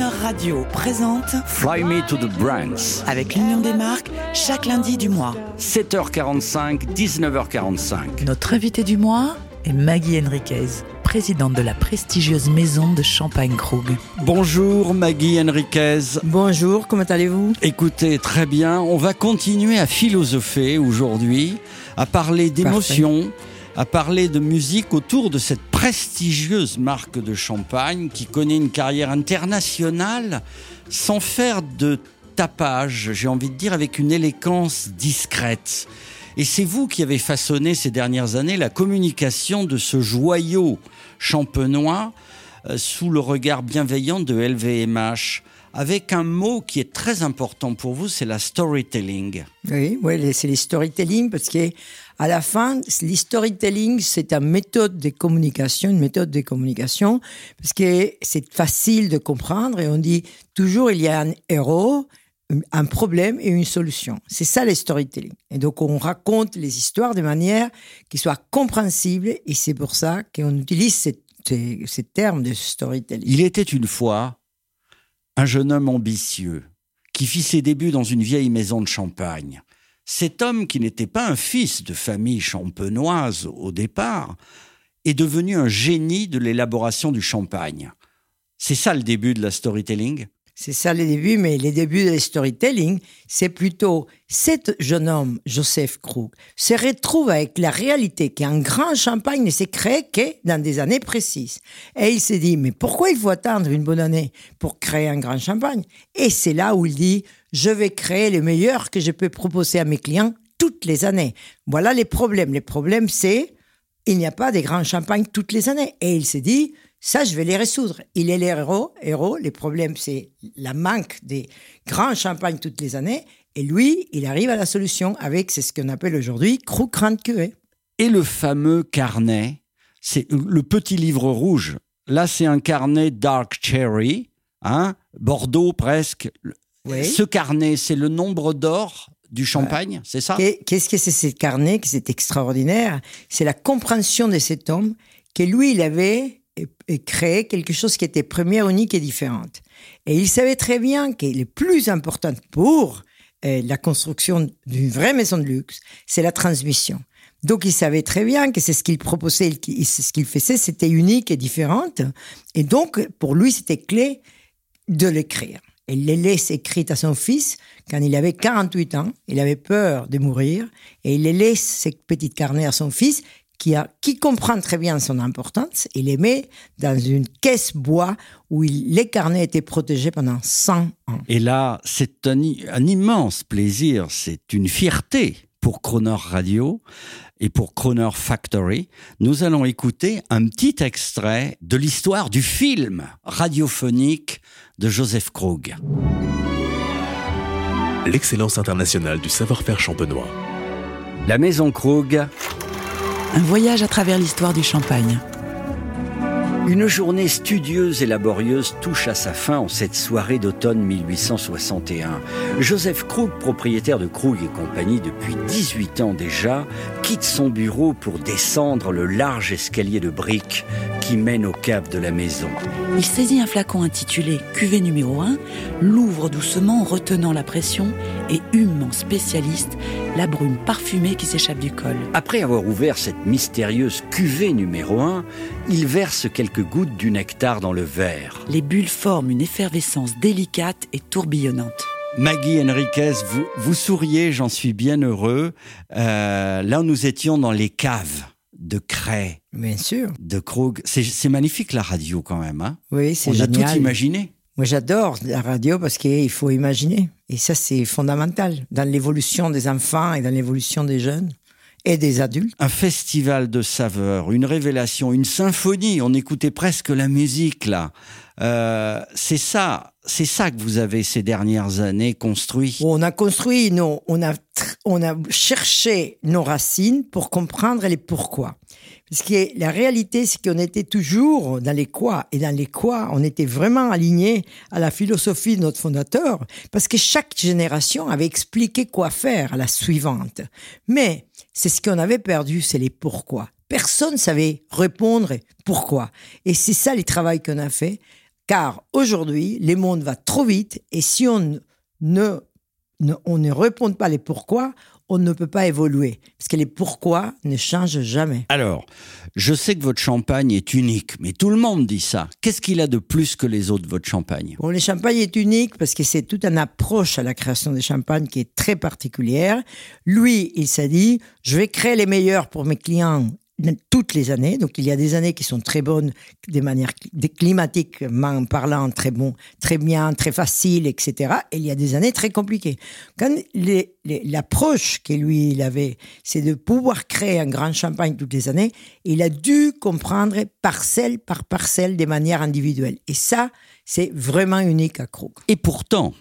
Radio présente Fly Me to the Brands. avec l'Union des marques chaque lundi du mois. 7h45, 19h45. Notre invité du mois est Maggie Henriquez, présidente de la prestigieuse maison de Champagne Krug. Bonjour Maggie Henriquez. Bonjour, comment allez-vous? Écoutez, très bien. On va continuer à philosopher aujourd'hui, à parler d'émotions, à parler de musique autour de cette prestigieuse marque de champagne qui connaît une carrière internationale sans faire de tapage, j'ai envie de dire, avec une élégance discrète. Et c'est vous qui avez façonné ces dernières années la communication de ce joyau champenois euh, sous le regard bienveillant de LVMH, avec un mot qui est très important pour vous, c'est la storytelling. Oui, c'est les storytelling parce que à la fin, les storytelling, c'est une méthode de communication, une méthode de communication parce que c'est facile de comprendre et on dit toujours il y a un héros, un problème et une solution. C'est ça les storytelling. Et donc on raconte les histoires de manière qui soit compréhensible et c'est pour ça qu'on utilise ces, ces termes de storytelling. Il était une fois un jeune homme ambitieux qui fit ses débuts dans une vieille maison de champagne. Cet homme, qui n'était pas un fils de famille champenoise au départ, est devenu un génie de l'élaboration du champagne. C'est ça le début de la storytelling? C'est ça le début, mais les débuts de storytelling, c'est plutôt cet jeune homme, Joseph Krug, se retrouve avec la réalité qu'un grand champagne ne s'est créé que dans des années précises. Et il s'est dit, mais pourquoi il faut attendre une bonne année pour créer un grand champagne? Et c'est là où il dit, je vais créer le meilleur que je peux proposer à mes clients toutes les années. Voilà les problèmes. Les problèmes, c'est il n'y a pas de grands champagnes toutes les années. Et il s'est dit, ça, je vais les résoudre. Il est l'héros, héros. Les problèmes, c'est la manque des grands champagnes toutes les années. Et lui, il arrive à la solution avec, c'est ce qu'on appelle aujourd'hui, Krug Grand Cuvée. Et le fameux carnet, c'est le petit livre rouge. Là, c'est un carnet Dark Cherry, hein, Bordeaux presque. Oui. Ce carnet, c'est le nombre d'or du champagne, c'est ça? Et Qu'est-ce que c'est ce carnet qui c'est extraordinaire? C'est la compréhension de cet homme que lui, il avait euh, euh, créé quelque chose qui était première, unique et différente. Et il savait très bien que le plus important pour euh, la construction d'une vraie maison de luxe, c'est la transmission. Donc il savait très bien que c'est ce qu'il proposait, ce qu'il faisait, c'était unique et différente. Et donc pour lui, c'était clé de l'écrire. Il les laisse écrites à son fils quand il avait 48 ans. Il avait peur de mourir et il les laisse ces petits carnets à son fils qui, a, qui comprend très bien son importance. Il les met dans une caisse bois où les carnets étaient protégés pendant 100 ans. Et là, c'est un, un immense plaisir, c'est une fierté pour Croner Radio et pour Croner Factory. Nous allons écouter un petit extrait de l'histoire du film radiophonique de Joseph Krug. L'excellence internationale du savoir-faire champenois. La maison Krug, Un voyage à travers l'histoire du champagne. Une journée studieuse et laborieuse touche à sa fin en cette soirée d'automne 1861. Joseph Krug, propriétaire de Krug et compagnie depuis 18 ans déjà, quitte son bureau pour descendre le large escalier de briques qui mène aux caves de la maison. Il saisit un flacon intitulé Cuvée numéro 1, l'ouvre doucement en retenant la pression et hume en spécialiste la brume parfumée qui s'échappe du col. Après avoir ouvert cette mystérieuse cuvée numéro 1, il verse quelques gouttes du nectar dans le verre. Les bulles forment une effervescence délicate et tourbillonnante. Maggie Henriquez, vous, vous souriez, j'en suis bien heureux. Euh, là, nous étions dans les caves de Cray, Bien sûr. de Krug. C'est magnifique la radio quand même. Hein Oui, c'est On a génial. tout imaginé. Moi, j'adore la radio parce qu'il faut imaginer. Et ça, c'est fondamental dans l'évolution des enfants et dans l'évolution des jeunes et des adultes. Un festival de saveurs, une révélation, une symphonie. On écoutait presque la musique là. Euh, c'est ça, c'est ça que vous avez ces dernières années construit. On a construit, nos, on, a, on a cherché nos racines pour comprendre les pourquoi. Parce que la réalité, c'est qu'on était toujours dans les quoi. Et dans les quoi, on était vraiment alignés à la philosophie de notre fondateur. Parce que chaque génération avait expliqué quoi faire à la suivante. Mais c'est ce qu'on avait perdu, c'est les pourquoi. Personne savait répondre pourquoi. Et c'est ça le travail qu'on a fait Car aujourd'hui, le monde va trop vite et si on ne- on ne répond pas les pourquoi, on ne peut pas évoluer. Parce que les pourquoi ne changent jamais. Alors, je sais que votre champagne est unique, mais tout le monde dit ça. Qu'est-ce qu'il a de plus que les autres, votre champagne? Bon, le champagne est unique parce que c'est toute une approche à la création des champagnes qui est très particulière. Lui, il s'est dit, je vais créer les meilleurs pour mes clients toutes les années. Donc, il y a des années qui sont très bonnes, des manières des climatiquement parlant, très bon, très bien, très facile, etc. Et il y a des années très compliquées. Quand l'approche que lui, il avait, c'est de pouvoir créer un grand champagne toutes les années, il a dû comprendre parcelle par parcelle des manières individuelles. Et ça, c'est vraiment unique à Krug. Et pourtant,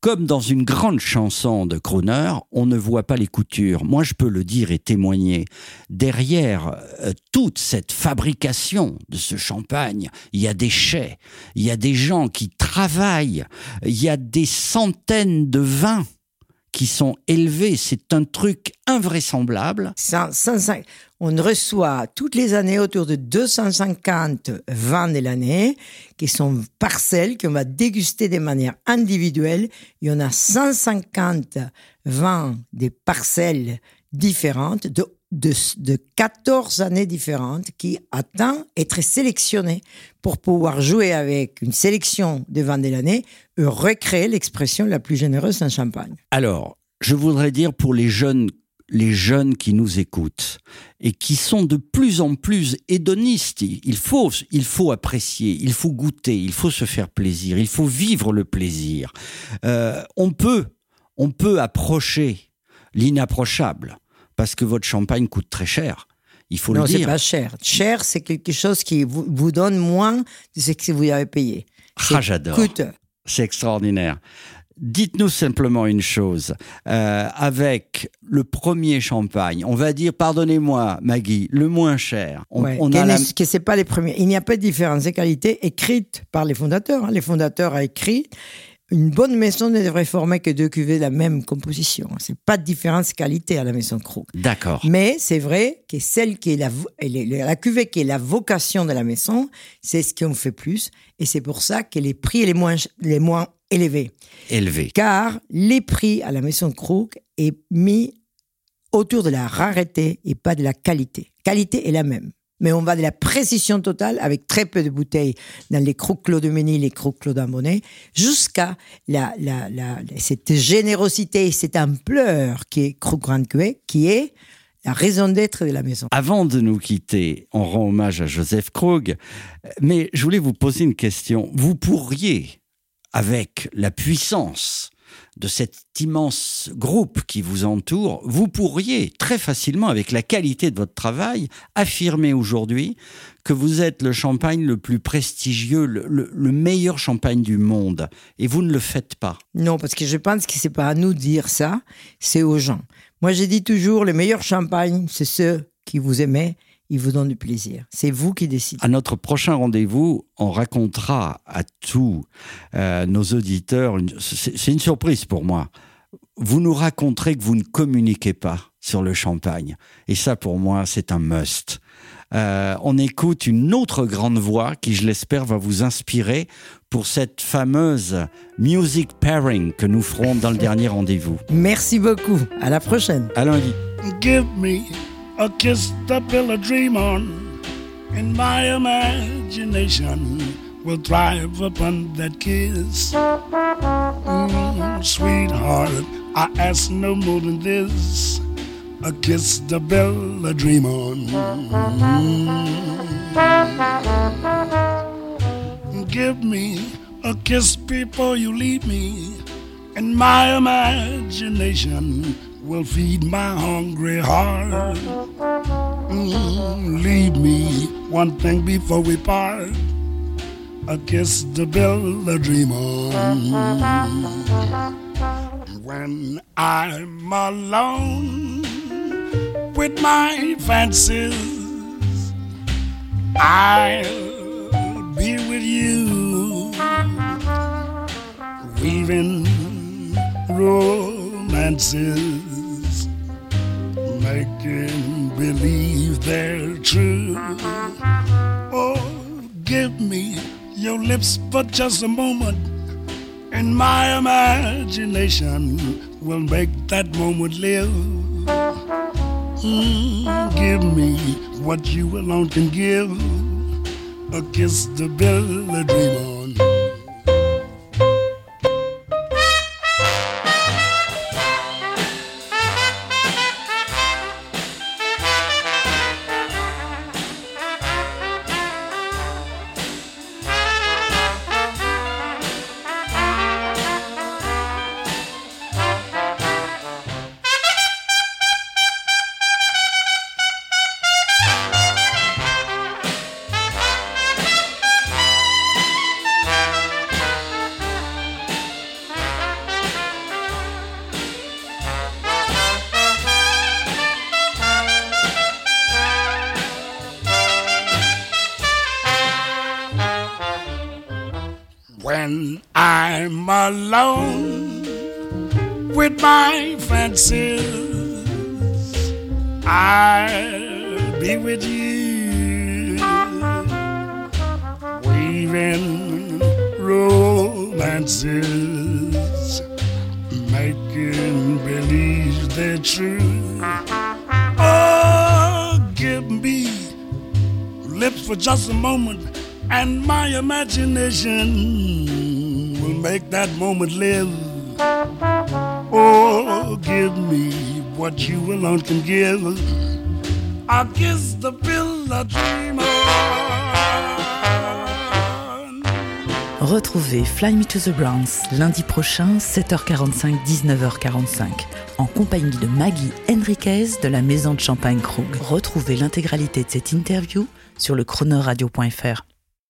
comme dans une grande chanson de crooner, on ne voit pas les coutures. Moi, je peux le dire et témoigner. Derrière euh, toute cette fabrication de ce champagne, il y a des chais, il y a des gens qui travaillent, il y a des centaines de vins qui sont élevés. C'est un truc invraisemblable. 100, 105 on reçoit toutes les années autour de 250 vins de l'année qui sont parcelles qu'on va déguster de manière individuelle. Il y en a 150 vins des parcelles différentes de, de, de 14 années différentes qui attendent être sélectionnés pour pouvoir jouer avec une sélection de vins de l'année recréer l'expression la plus généreuse d'un champagne. Alors, je voudrais dire pour les jeunes les jeunes qui nous écoutent et qui sont de plus en plus hédonistes. Il faut, il faut apprécier, il faut goûter, il faut se faire plaisir, il faut vivre le plaisir. Euh, on peut, on peut approcher l'inapprochable parce que votre champagne coûte très cher. Il faut non, le c'est dire. pas cher. Cher, c'est quelque chose qui vous, vous donne moins de ce que vous avez payé. Ah, j'adore. C'est extraordinaire. Dites-nous simplement une chose. Euh, avec le premier champagne, on va dire, pardonnez-moi, Maggie, le moins cher. On, Ouais, on a la- n'est- que c'est pas les premiers. Il n'y a pas de différence de qualité écrite par les fondateurs. hein. Les fondateurs ont écrit une bonne maison ne devrait former que deux cuvées de la même composition. C'est pas de différence de qualité à la maison Krug. D'accord. Mais c'est vrai que celle qui est la, la cuvée qui est la vocation de la maison, c'est ce qu'on fait plus. Et c'est pour ça que les prix sont les moins, les moins élevés. Élevé. Car les prix à la maison Krug est mis autour de la rareté et pas de la qualité. Qualité est la même. Mais on va de la précision totale avec très peu de bouteilles dans les Krug Claude Ménil, les Krug Claude Ambonnet, jusqu'à la, la, la, cette générosité, cette ampleur qui est Grand qui est la raison d'être de la maison. Avant de nous quitter, on rend hommage à Joseph Krug, mais je voulais vous poser une question. Vous pourriez, avec la puissance de cet immense groupe qui vous entoure, vous pourriez très facilement, avec la qualité de votre travail, affirmer aujourd'hui que vous êtes le champagne le plus prestigieux, le, le- le meilleur champagne du monde. Et vous ne le faites pas. Non, parce que je pense que c'est pas à nous de dire ça, c'est aux gens. Moi, j'ai dit toujours, le meilleur champagne, c'est ceux qui vous aiment, ils vous donnent du plaisir. C'est vous qui décidez. À notre prochain rendez-vous, on racontera à tous euh, nos auditeurs, une- c'est une surprise pour moi, vous nous raconterez que vous ne communiquez pas sur le champagne. Et ça, pour moi, c'est un must. Euh, on écoute une autre grande voix qui, je l'espère, va vous inspirer pour cette fameuse music pairing que nous ferons dans le dernier rendez-vous. Merci beaucoup. À la prochaine. À lundi. Give me a kiss to build a dream on, and my imagination will thrive upon that kiss. Mm, sweetheart, I ask no more than this a kiss to build a dream on. Mm. Give me a kiss before you leave me, and my imagination will feed my hungry heart. Mm, leave me one thing before we part a kiss to build a dream on. When I'm alone with my fancies, I'll be with you, weaving romances, lips for just a moment, and my imagination will make that moment live. Mm, give me what you alone can give, a kiss to build a when I'm alone with my fancies. I'll be with you, weaving romances, making believe they're true. Oh, give me lips for just a moment and my imagination will make that moment live. Oh, give me what you alone can give. I'll kiss the pill I dream on. Retrouvez Fly Me to the Browns lundi prochain, 7h45, 19h45, en compagnie de Maggie Henriquez de la maison de champagne Krug. Retrouvez l'intégralité de cette interview sur le chronoradio.fr.